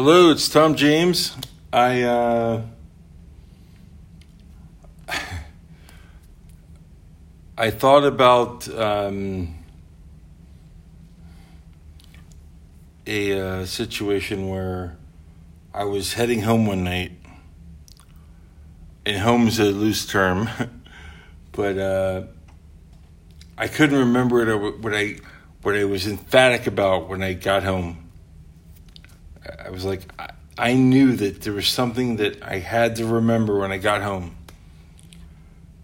Hello, it's Tom James. I uh, I thought about um, a uh, situation where I was heading home one night, and home's a loose term, but uh, I couldn't remember what I what I was emphatic about when I got home I was like, I knew that there was something that I had to remember when I got home.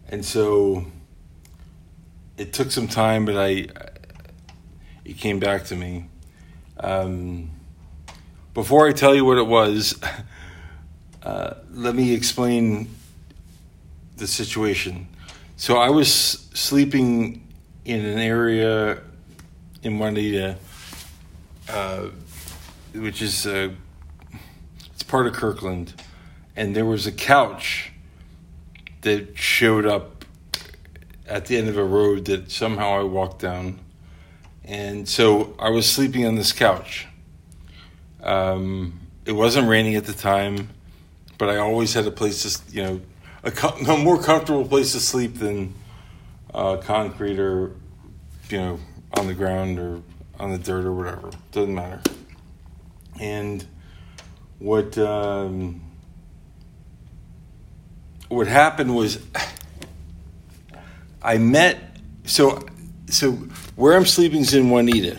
And so it took some time, but I it came back to me. Um, before I tell you what it was, uh, let me explain the situation. So I was sleeping in an area in Juanita. Uh, which is uh, it's part of Kirkland, and there was a couch that showed up at the end of a road that somehow I walked down, and so I was sleeping on this couch. Um, it wasn't raining at the time, but I always had a place to, you know, a, a more comfortable place to sleep than uh, concrete or, you know, on the ground or on the dirt or whatever. Doesn't matter. And what um, what happened was I met so so where I'm sleeping is in Juanita,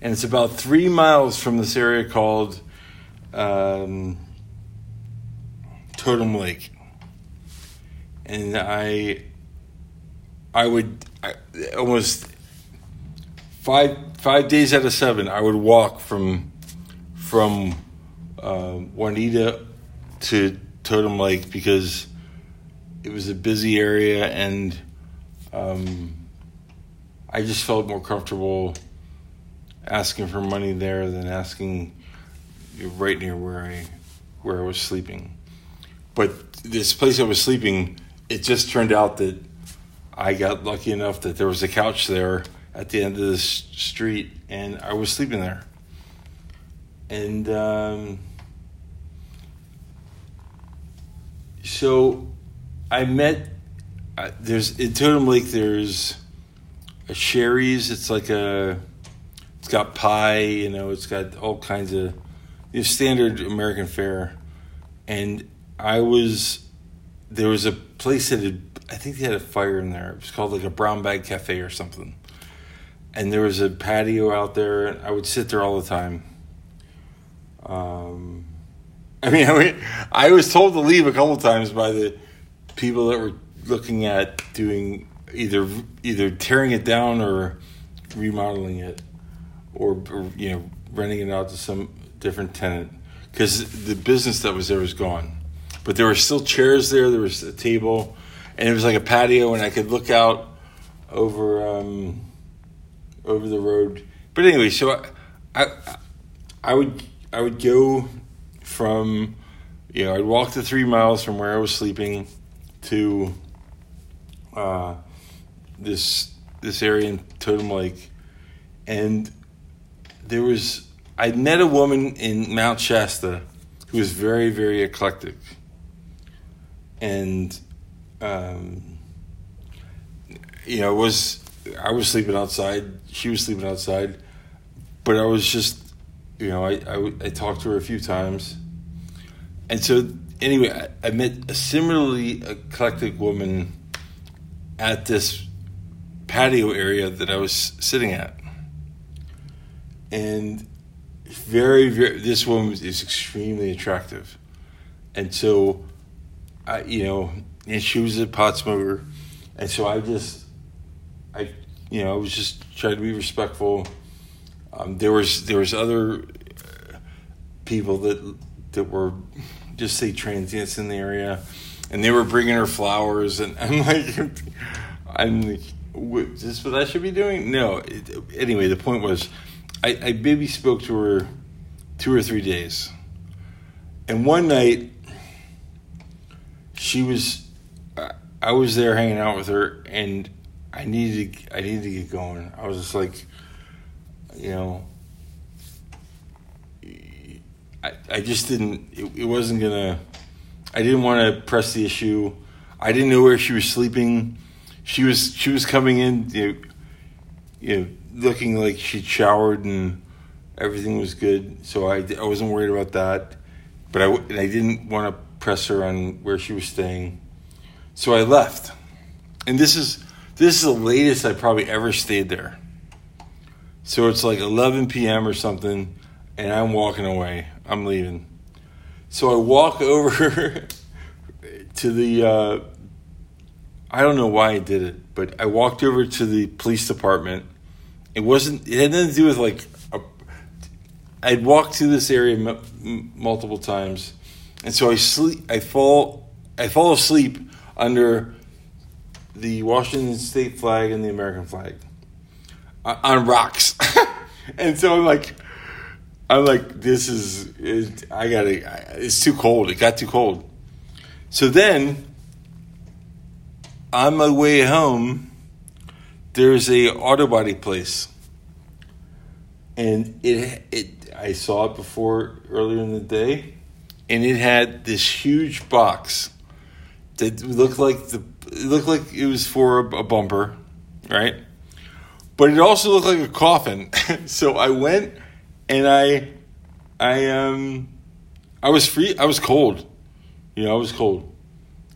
and it's about three miles from this area called um, Totem Lake, and I I would I, almost five five days out of seven, I would walk from from uh, Juanita to Totem Lake because it was a busy area and um, I just felt more comfortable asking for money there than asking right near where I where I was sleeping. But this place I was sleeping, it just turned out that I got lucky enough that there was a couch there at the end of the street, and I was sleeping there. And um, so I met. Uh, there's in Totem Lake. There's a Shari's. It's like a. It's got pie. You know. It's got all kinds of. You know, standard American fare, and I was. There was a place that had. I think they had a fire in there. It was called like a Brown Bag Cafe or something and there was a patio out there. And I would sit there all the time. Um, I mean, I mean, I was told to leave a couple times by the people that were looking at doing either either tearing it down or remodeling it, or, or you know renting it out to some different tenant because the business that was there was gone. But there were still chairs there. There was a table, and it was like a patio, and I could look out over. Um, over the road. But anyway, so I, I, I would I would go from you know I'd walk the three miles from where I was sleeping to uh, this this area in Totem Lake, and there was I met a woman in Mount Shasta who was very very eclectic, and um, you know was I was sleeping outside. She was sleeping outside, but I was just, you know, I I, I talked to her a few times, and so anyway, I, I met a similarly eclectic woman at this patio area that I was sitting at, and very very this woman is extremely attractive, and so, I you know, and she was a pot smoker, and so I just I, you know, I was just trying to be respectful. Um, there was there was other uh, people that that were just say transients in the area, and they were bringing her flowers, and I'm like, I'm like, is this what I should be doing? No. Anyway, the point was, I, I maybe spoke to her two or three days, and one night she was. I was there hanging out with her, and I needed to, I needed to get going. I was just like, you know, I I just didn't. It, it wasn't gonna. I didn't want to press the issue. I didn't know where she was sleeping. She was she was coming in, you know, you know looking like she'd showered and everything was good. So I, I wasn't worried about that. But I, and I didn't want to press her on where she was staying. So I left. And this is this is the latest I probably ever stayed there. So it's like 11 p.m. or something, and I'm walking away. I'm leaving. So I walk over to the. Uh, I don't know why I did it, but I walked over to the police department. It wasn't. It had nothing to do with like. A, I'd walked through this area m- multiple times, and so I sleep. I fall. I fall asleep under the Washington state flag and the American flag uh, on rocks. and so I'm like, I'm like, this is, it, I gotta, it's too cold. It got too cold. So then, on my way home, there's a auto body place, and it, it, I saw it before earlier in the day, and it had this huge box that looked like the, it looked like it was for a, a bumper, right? But it also looked like a coffin. so I went and I I um I was free I was cold. You know, I was cold.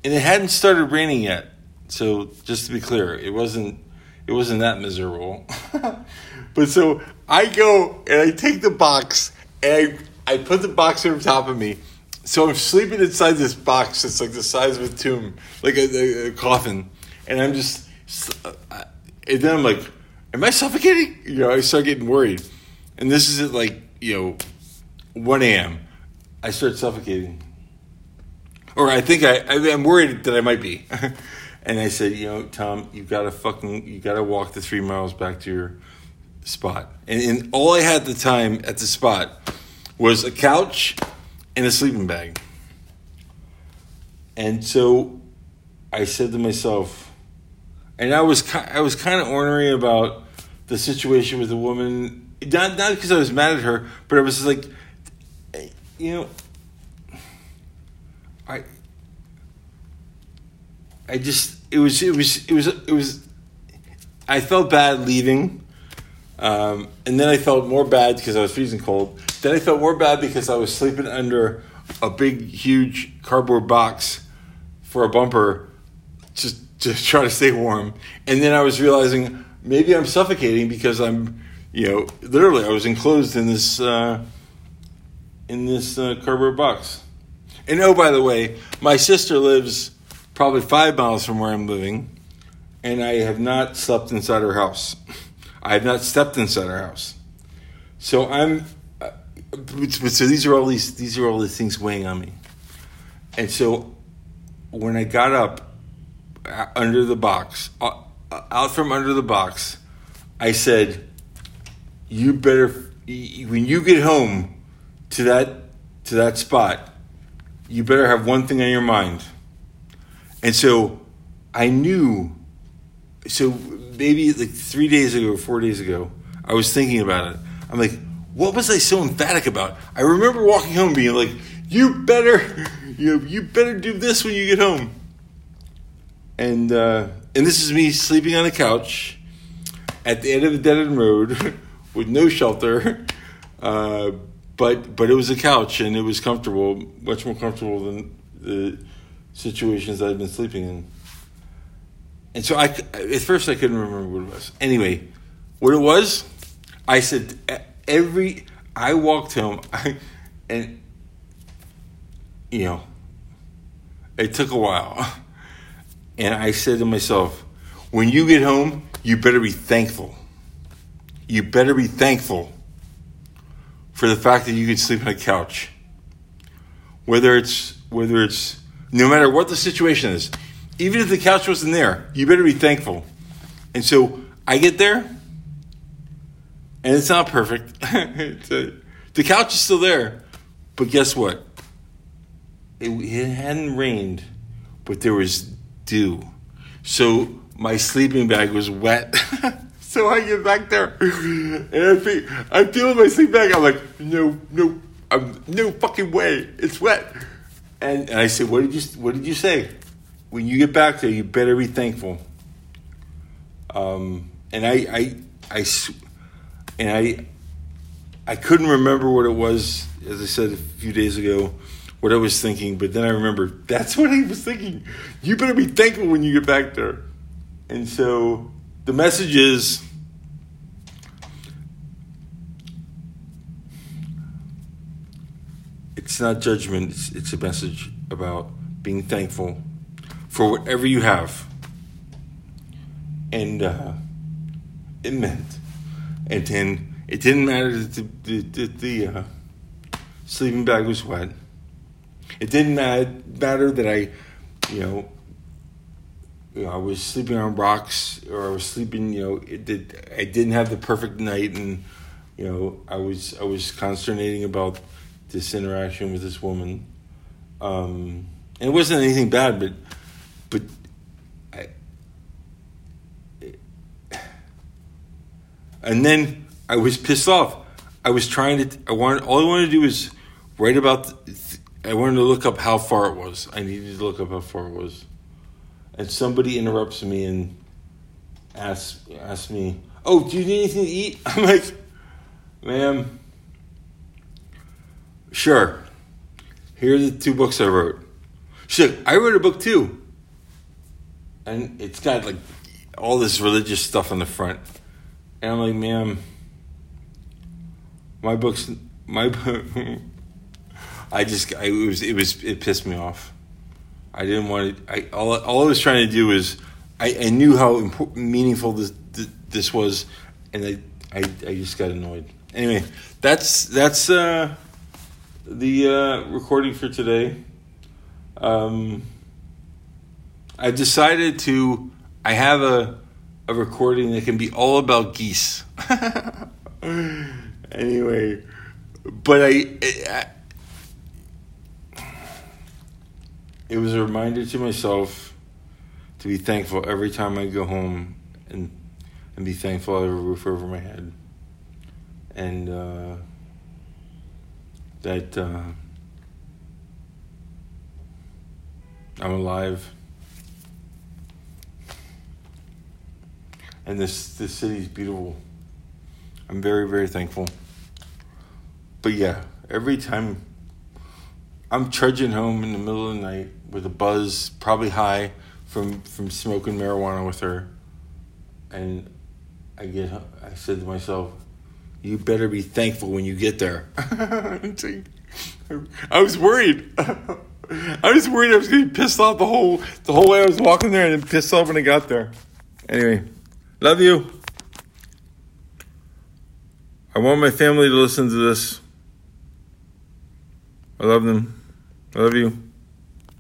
And it hadn't started raining yet. So just to be clear, it wasn't it wasn't that miserable. but so I go and I take the box and I, I put the box over top of me. So I'm sleeping inside this box that's like the size of a tomb, like a, a, a coffin. And I'm just, uh, and then I'm like, am I suffocating? You know, I start getting worried. And this is at like, you know, 1 a.m. I start suffocating. Or I think I, I am worried that I might be. and I said, you know, Tom, you gotta fucking, you gotta walk the three miles back to your spot. And, and all I had the time at the spot was a couch and a sleeping bag. And so I said to myself, and I was I was kind of ornery about the situation with the woman. Not not because I was mad at her, but I was just like, you know, I I just it was it was it was it was. I felt bad leaving, um, and then I felt more bad because I was freezing cold. Then I felt more bad because I was sleeping under a big, huge cardboard box for a bumper, just to try to stay warm. And then I was realizing maybe I'm suffocating because I'm, you know, literally I was enclosed in this uh, in this uh, cardboard box. And oh, by the way, my sister lives probably five miles from where I'm living, and I have not slept inside her house. I have not stepped inside her house. So I'm. Uh, so these are all these these are all the things weighing on me, and so when I got up under the box, uh, out from under the box, I said, "You better when you get home to that to that spot, you better have one thing on your mind." And so I knew. So maybe like three days ago, or four days ago, I was thinking about it. I'm like, what was I so emphatic about? I remember walking home being like, "You better, you know, you better do this when you get home." and uh, and this is me sleeping on a couch at the end of a dead end road with no shelter. Uh, but but it was a couch and it was comfortable, much more comfortable than the situations I've been sleeping in. And so I at first I couldn't remember what it was. Anyway, what it was, I said every I walked home I, and you know it took a while. And I said to myself, when you get home, you better be thankful. You better be thankful for the fact that you can sleep on a couch. Whether it's whether it's no matter what the situation is, even if the couch wasn't there, you better be thankful. And so I get there, and it's not perfect. it's a, the couch is still there, but guess what? It, it hadn't rained, but there was dew. So my sleeping bag was wet. so I get back there and I feel, I feel my sleeping bag. I'm like, no, no, I'm no fucking way. It's wet. And, and I said, what did you what did you say? When you get back there, you better be thankful. Um, and I, I, I, and I, I couldn't remember what it was. As I said a few days ago, what I was thinking, but then I remembered that's what I was thinking. You better be thankful when you get back there. And so the message is it's not judgment, it's, it's a message about being thankful for whatever you have. And uh, it meant, and then it didn't matter that the, the, uh, sleeping bag was wet. It didn't matter that I, you know, you know, I was sleeping on rocks or I was sleeping, you know, it did, I didn't have the perfect night and, you know, I was, I was consternating about this interaction with this woman. Um, and it wasn't anything bad, but, but I, and then I was pissed off. I was trying to, I wanted, all I wanted to do was write about, I wanted to look up how far it was. I needed to look up how far it was. And somebody interrupts me and asks, asks me, Oh, do you need anything to eat? I'm like, Ma'am, sure. Here are the two books I wrote. Like, I wrote a book too. And it's got like all this religious stuff on the front. And I'm like, ma'am, my book's my I just I, it was it was it pissed me off. I didn't want to. I all all I was trying to do was I, I knew how important, meaningful this this was, and I, I I just got annoyed. Anyway, that's that's uh, the uh, recording for today. Um, I decided to. I have a a recording that can be all about geese. anyway, but I, I it was a reminder to myself to be thankful every time I go home and and be thankful I have a roof over my head and uh, that uh, I'm alive and this this city is beautiful. I'm very very thankful. But yeah, every time I'm trudging home in the middle of the night with a buzz, probably high from from smoking marijuana with her, and I get I said to myself, "You better be thankful when you get there." I was worried. I was worried I was gonna be pissed off the whole the whole way I was walking there, and pissed off when I got there. Anyway, love you. I want my family to listen to this. I love them. I love you.